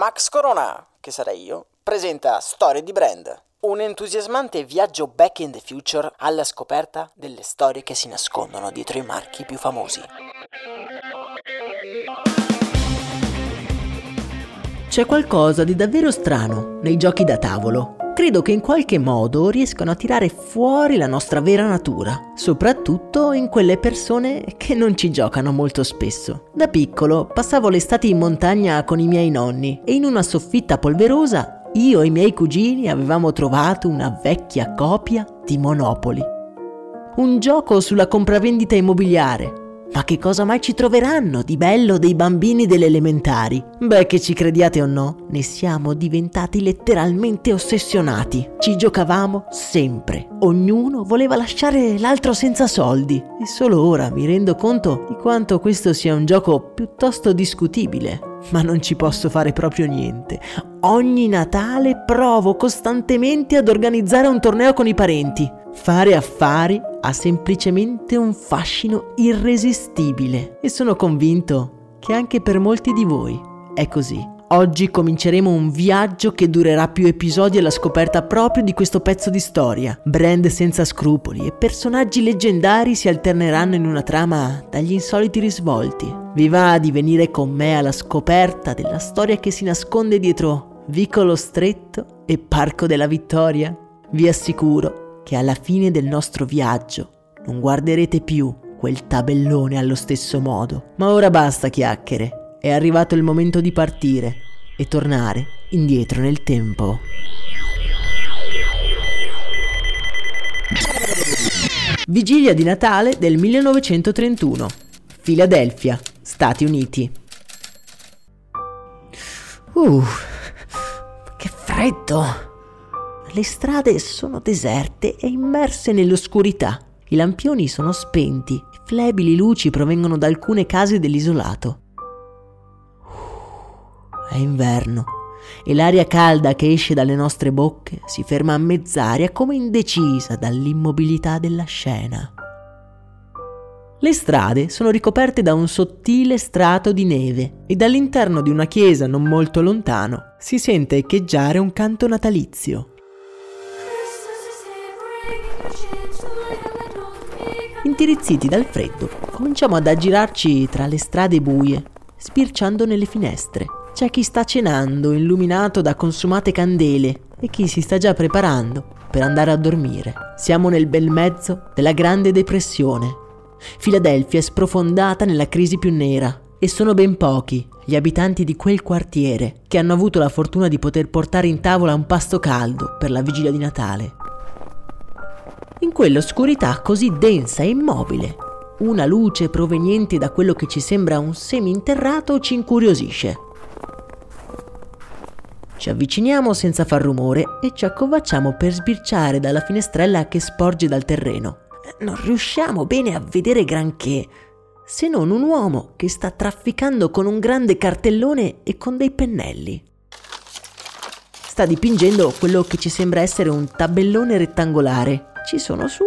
Max Corona, che sarei io, presenta Storie di Brand, un entusiasmante viaggio back in the future alla scoperta delle storie che si nascondono dietro i marchi più famosi. C'è qualcosa di davvero strano nei giochi da tavolo credo che in qualche modo riescano a tirare fuori la nostra vera natura, soprattutto in quelle persone che non ci giocano molto spesso. Da piccolo passavo l'estate in montagna con i miei nonni e in una soffitta polverosa io e i miei cugini avevamo trovato una vecchia copia di Monopoli. Un gioco sulla compravendita immobiliare, ma che cosa mai ci troveranno di bello dei bambini delle elementari? Beh, che ci crediate o no, ne siamo diventati letteralmente ossessionati. Ci giocavamo sempre. Ognuno voleva lasciare l'altro senza soldi. E solo ora mi rendo conto di quanto questo sia un gioco piuttosto discutibile. Ma non ci posso fare proprio niente. Ogni Natale provo costantemente ad organizzare un torneo con i parenti. Fare affari ha semplicemente un fascino irresistibile e sono convinto che anche per molti di voi è così. Oggi cominceremo un viaggio che durerà più episodi alla scoperta proprio di questo pezzo di storia. Brand senza scrupoli e personaggi leggendari si alterneranno in una trama dagli insoliti risvolti. Vi va di venire con me alla scoperta della storia che si nasconde dietro Vicolo Stretto e Parco della Vittoria? Vi assicuro che alla fine del nostro viaggio non guarderete più quel tabellone allo stesso modo. Ma ora basta chiacchiere, è arrivato il momento di partire e tornare indietro nel tempo. Vigilia di Natale del 1931. Filadelfia, Stati Uniti. Uh, che freddo! Le strade sono deserte e immerse nell'oscurità. I lampioni sono spenti, flebili luci provengono da alcune case dell'isolato. È inverno e l'aria calda che esce dalle nostre bocche si ferma a mezz'aria come indecisa dall'immobilità della scena. Le strade sono ricoperte da un sottile strato di neve e dall'interno di una chiesa non molto lontano si sente echeggiare un canto natalizio. Intirizziti dal freddo, cominciamo ad aggirarci tra le strade buie, spirciando nelle finestre. C'è chi sta cenando, illuminato da consumate candele, e chi si sta già preparando per andare a dormire. Siamo nel bel mezzo della Grande Depressione. Filadelfia è sprofondata nella crisi più nera e sono ben pochi gli abitanti di quel quartiere che hanno avuto la fortuna di poter portare in tavola un pasto caldo per la vigilia di Natale in quell'oscurità così densa e immobile. Una luce proveniente da quello che ci sembra un seminterrato ci incuriosisce. Ci avviciniamo senza far rumore e ci accovacciamo per sbirciare dalla finestrella che sporge dal terreno. Non riusciamo bene a vedere granché, se non un uomo che sta trafficando con un grande cartellone e con dei pennelli. Sta dipingendo quello che ci sembra essere un tabellone rettangolare ci sono su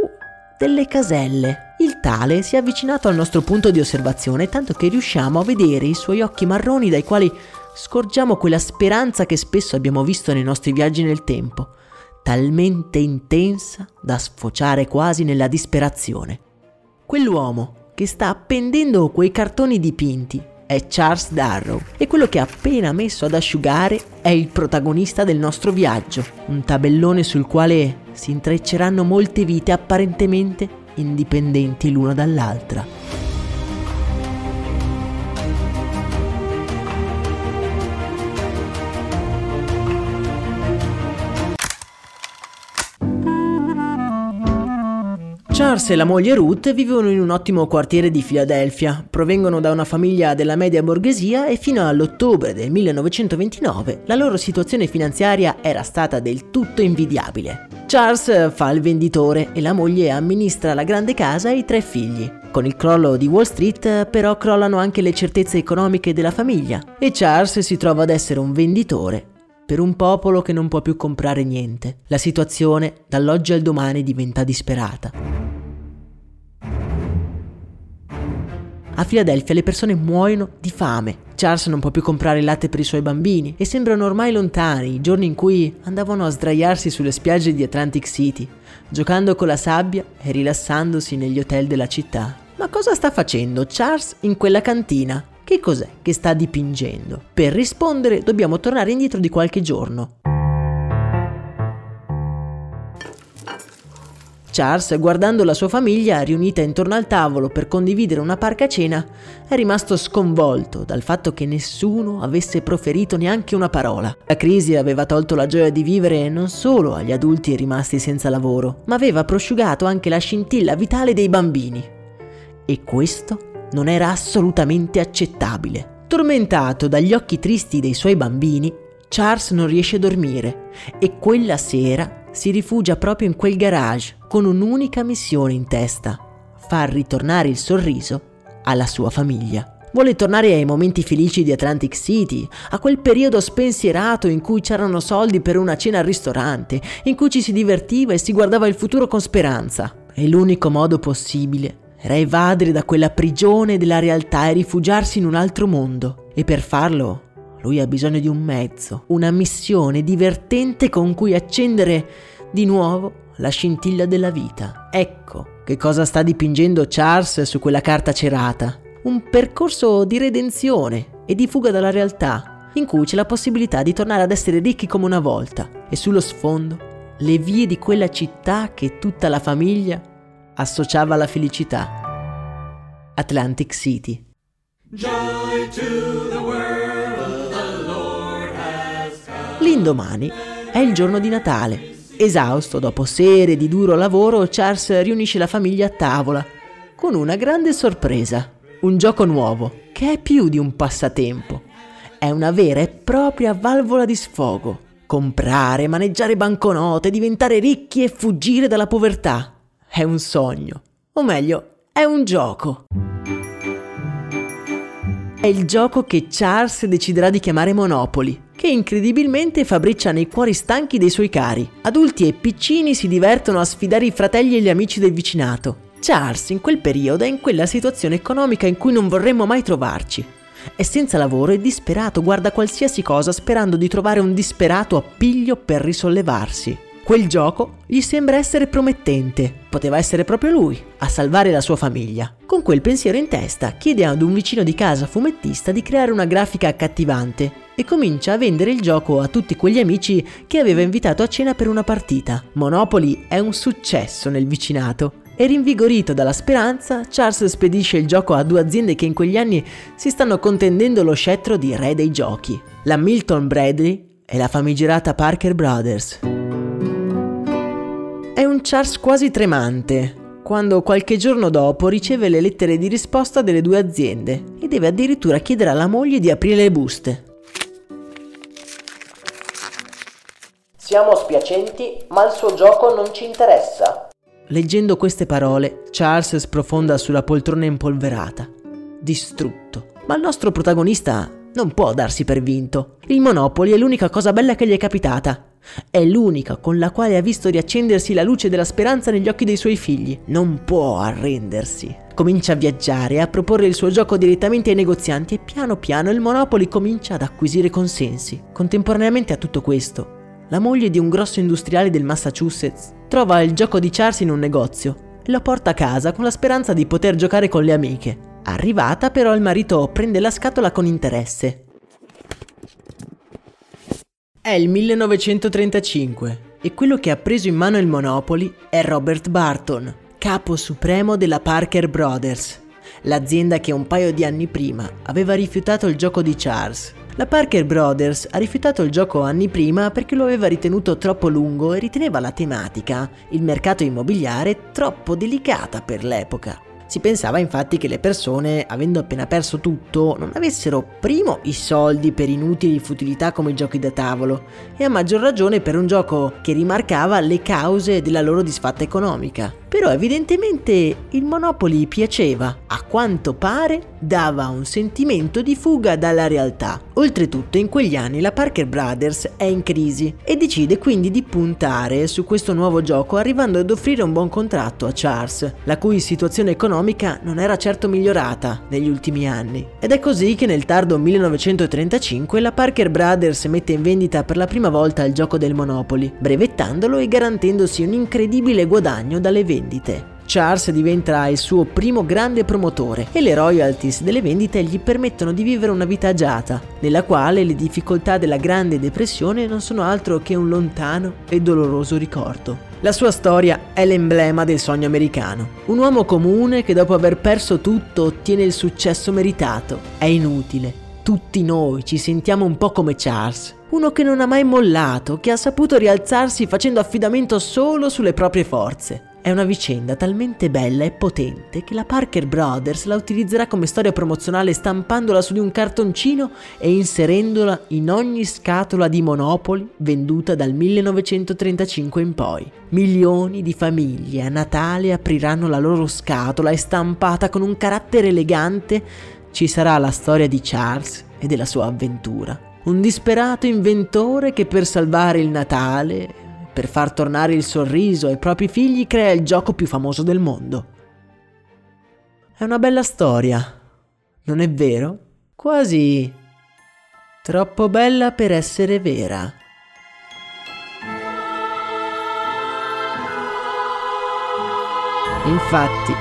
delle caselle. Il tale si è avvicinato al nostro punto di osservazione tanto che riusciamo a vedere i suoi occhi marroni dai quali scorgiamo quella speranza che spesso abbiamo visto nei nostri viaggi nel tempo, talmente intensa da sfociare quasi nella disperazione. Quell'uomo che sta appendendo quei cartoni dipinti è Charles Darrow e quello che ha appena messo ad asciugare è il protagonista del nostro viaggio, un tabellone sul quale si intrecceranno molte vite apparentemente indipendenti l'una dall'altra. Charles e la moglie Ruth vivono in un ottimo quartiere di Filadelfia, provengono da una famiglia della media borghesia e fino all'ottobre del 1929 la loro situazione finanziaria era stata del tutto invidiabile. Charles fa il venditore e la moglie amministra la grande casa e i tre figli. Con il crollo di Wall Street però crollano anche le certezze economiche della famiglia e Charles si trova ad essere un venditore per un popolo che non può più comprare niente. La situazione dall'oggi al domani diventa disperata. A Filadelfia le persone muoiono di fame. Charles non può più comprare il latte per i suoi bambini e sembrano ormai lontani i giorni in cui andavano a sdraiarsi sulle spiagge di Atlantic City, giocando con la sabbia e rilassandosi negli hotel della città. Ma cosa sta facendo Charles in quella cantina? Che cos'è che sta dipingendo? Per rispondere dobbiamo tornare indietro di qualche giorno. Charles, guardando la sua famiglia riunita intorno al tavolo per condividere una parca cena, è rimasto sconvolto dal fatto che nessuno avesse proferito neanche una parola. La crisi aveva tolto la gioia di vivere non solo agli adulti rimasti senza lavoro, ma aveva prosciugato anche la scintilla vitale dei bambini. E questo non era assolutamente accettabile. Tormentato dagli occhi tristi dei suoi bambini, Charles non riesce a dormire e quella sera si rifugia proprio in quel garage con un'unica missione in testa, far ritornare il sorriso alla sua famiglia. Vuole tornare ai momenti felici di Atlantic City, a quel periodo spensierato in cui c'erano soldi per una cena al ristorante, in cui ci si divertiva e si guardava il futuro con speranza. E l'unico modo possibile era evadere da quella prigione della realtà e rifugiarsi in un altro mondo. E per farlo lui ha bisogno di un mezzo, una missione divertente con cui accendere di nuovo la scintilla della vita. Ecco che cosa sta dipingendo Charles su quella carta cerata. Un percorso di redenzione e di fuga dalla realtà, in cui c'è la possibilità di tornare ad essere ricchi come una volta. E sullo sfondo le vie di quella città che tutta la famiglia associava alla felicità. Atlantic City. Joy to the world. L'indomani è il giorno di Natale. Esausto dopo sere di duro lavoro, Charles riunisce la famiglia a tavola con una grande sorpresa, un gioco nuovo che è più di un passatempo. È una vera e propria valvola di sfogo. Comprare, maneggiare banconote, diventare ricchi e fuggire dalla povertà. È un sogno. O meglio, è un gioco. È il gioco che Charles deciderà di chiamare Monopoli che incredibilmente fabbriccia nei cuori stanchi dei suoi cari. Adulti e piccini si divertono a sfidare i fratelli e gli amici del vicinato. Charles in quel periodo è in quella situazione economica in cui non vorremmo mai trovarci. È senza lavoro e disperato, guarda qualsiasi cosa sperando di trovare un disperato appiglio per risollevarsi. Quel gioco gli sembra essere promettente. Poteva essere proprio lui a salvare la sua famiglia. Con quel pensiero in testa chiede ad un vicino di casa fumettista di creare una grafica accattivante e comincia a vendere il gioco a tutti quegli amici che aveva invitato a cena per una partita. Monopoly è un successo nel vicinato e rinvigorito dalla speranza, Charles spedisce il gioco a due aziende che in quegli anni si stanno contendendo lo scettro di re dei giochi, la Milton Bradley e la famigerata Parker Brothers. È un Charles quasi tremante quando qualche giorno dopo riceve le lettere di risposta delle due aziende e deve addirittura chiedere alla moglie di aprire le buste. Siamo spiacenti, ma il suo gioco non ci interessa. Leggendo queste parole, Charles sprofonda sulla poltrona impolverata, distrutto. Ma il nostro protagonista non può darsi per vinto. Il Monopoli è l'unica cosa bella che gli è capitata. È l'unica con la quale ha visto riaccendersi la luce della speranza negli occhi dei suoi figli. Non può arrendersi. Comincia a viaggiare a proporre il suo gioco direttamente ai negozianti e piano piano il Monopoly comincia ad acquisire consensi. Contemporaneamente a tutto questo, la moglie di un grosso industriale del Massachusetts trova il gioco di Charles in un negozio e lo porta a casa con la speranza di poter giocare con le amiche. Arrivata però il marito prende la scatola con interesse è il 1935 e quello che ha preso in mano il Monopoly è Robert Barton, capo supremo della Parker Brothers, l'azienda che un paio di anni prima aveva rifiutato il gioco di Charles. La Parker Brothers ha rifiutato il gioco anni prima perché lo aveva ritenuto troppo lungo e riteneva la tematica, il mercato immobiliare, troppo delicata per l'epoca. Si pensava infatti che le persone, avendo appena perso tutto, non avessero primo i soldi per inutili futilità come i giochi da tavolo e a maggior ragione per un gioco che rimarcava le cause della loro disfatta economica. Però evidentemente il Monopoly piaceva, a quanto pare dava un sentimento di fuga dalla realtà. Oltretutto in quegli anni la Parker Brothers è in crisi e decide quindi di puntare su questo nuovo gioco arrivando ad offrire un buon contratto a Charles, la cui situazione economica non era certo migliorata negli ultimi anni. Ed è così che nel tardo 1935 la Parker Brothers mette in vendita per la prima volta il gioco del Monopoly, brevettandolo e garantendosi un incredibile guadagno dalle vendite vendite. Charles diventa il suo primo grande promotore e le royalties delle vendite gli permettono di vivere una vita agiata, nella quale le difficoltà della Grande Depressione non sono altro che un lontano e doloroso ricordo. La sua storia è l'emblema del sogno americano. Un uomo comune che dopo aver perso tutto ottiene il successo meritato. È inutile. Tutti noi ci sentiamo un po' come Charles, uno che non ha mai mollato, che ha saputo rialzarsi facendo affidamento solo sulle proprie forze. È una vicenda talmente bella e potente che la Parker Brothers la utilizzerà come storia promozionale stampandola su di un cartoncino e inserendola in ogni scatola di Monopoli venduta dal 1935 in poi. Milioni di famiglie a Natale apriranno la loro scatola e stampata con un carattere elegante ci sarà la storia di Charles e della sua avventura. Un disperato inventore che per salvare il Natale per far tornare il sorriso ai propri figli crea il gioco più famoso del mondo. È una bella storia, non è vero? Quasi troppo bella per essere vera. Infatti,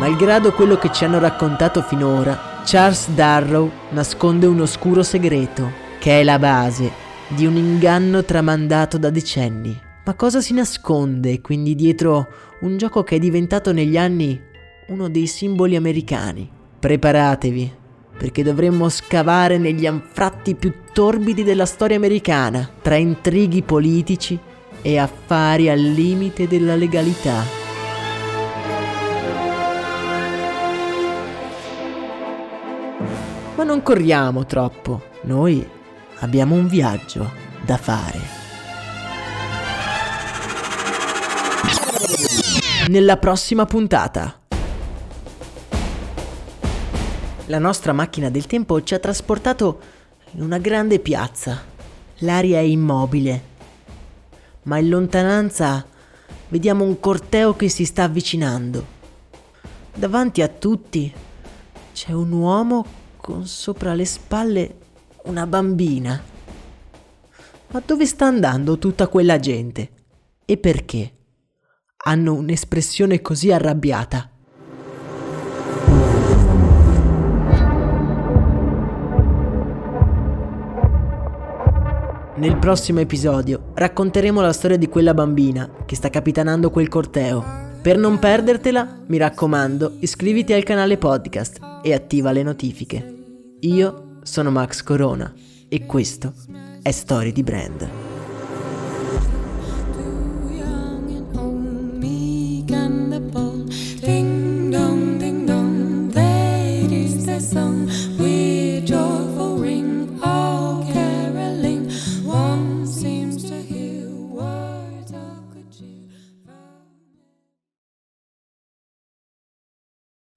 malgrado quello che ci hanno raccontato finora, Charles Darrow nasconde un oscuro segreto, che è la base di un inganno tramandato da decenni. Ma cosa si nasconde quindi dietro un gioco che è diventato negli anni uno dei simboli americani? Preparatevi, perché dovremmo scavare negli anfratti più torbidi della storia americana, tra intrighi politici e affari al limite della legalità. Ma non corriamo troppo, noi abbiamo un viaggio da fare. Nella prossima puntata. La nostra macchina del tempo ci ha trasportato in una grande piazza. L'aria è immobile, ma in lontananza vediamo un corteo che si sta avvicinando. Davanti a tutti c'è un uomo con sopra le spalle una bambina. Ma dove sta andando tutta quella gente? E perché? Hanno un'espressione così arrabbiata. Nel prossimo episodio racconteremo la storia di quella bambina che sta capitanando quel corteo. Per non perdertela, mi raccomando, iscriviti al canale podcast e attiva le notifiche. Io sono Max Corona e questo è Storie di Brand.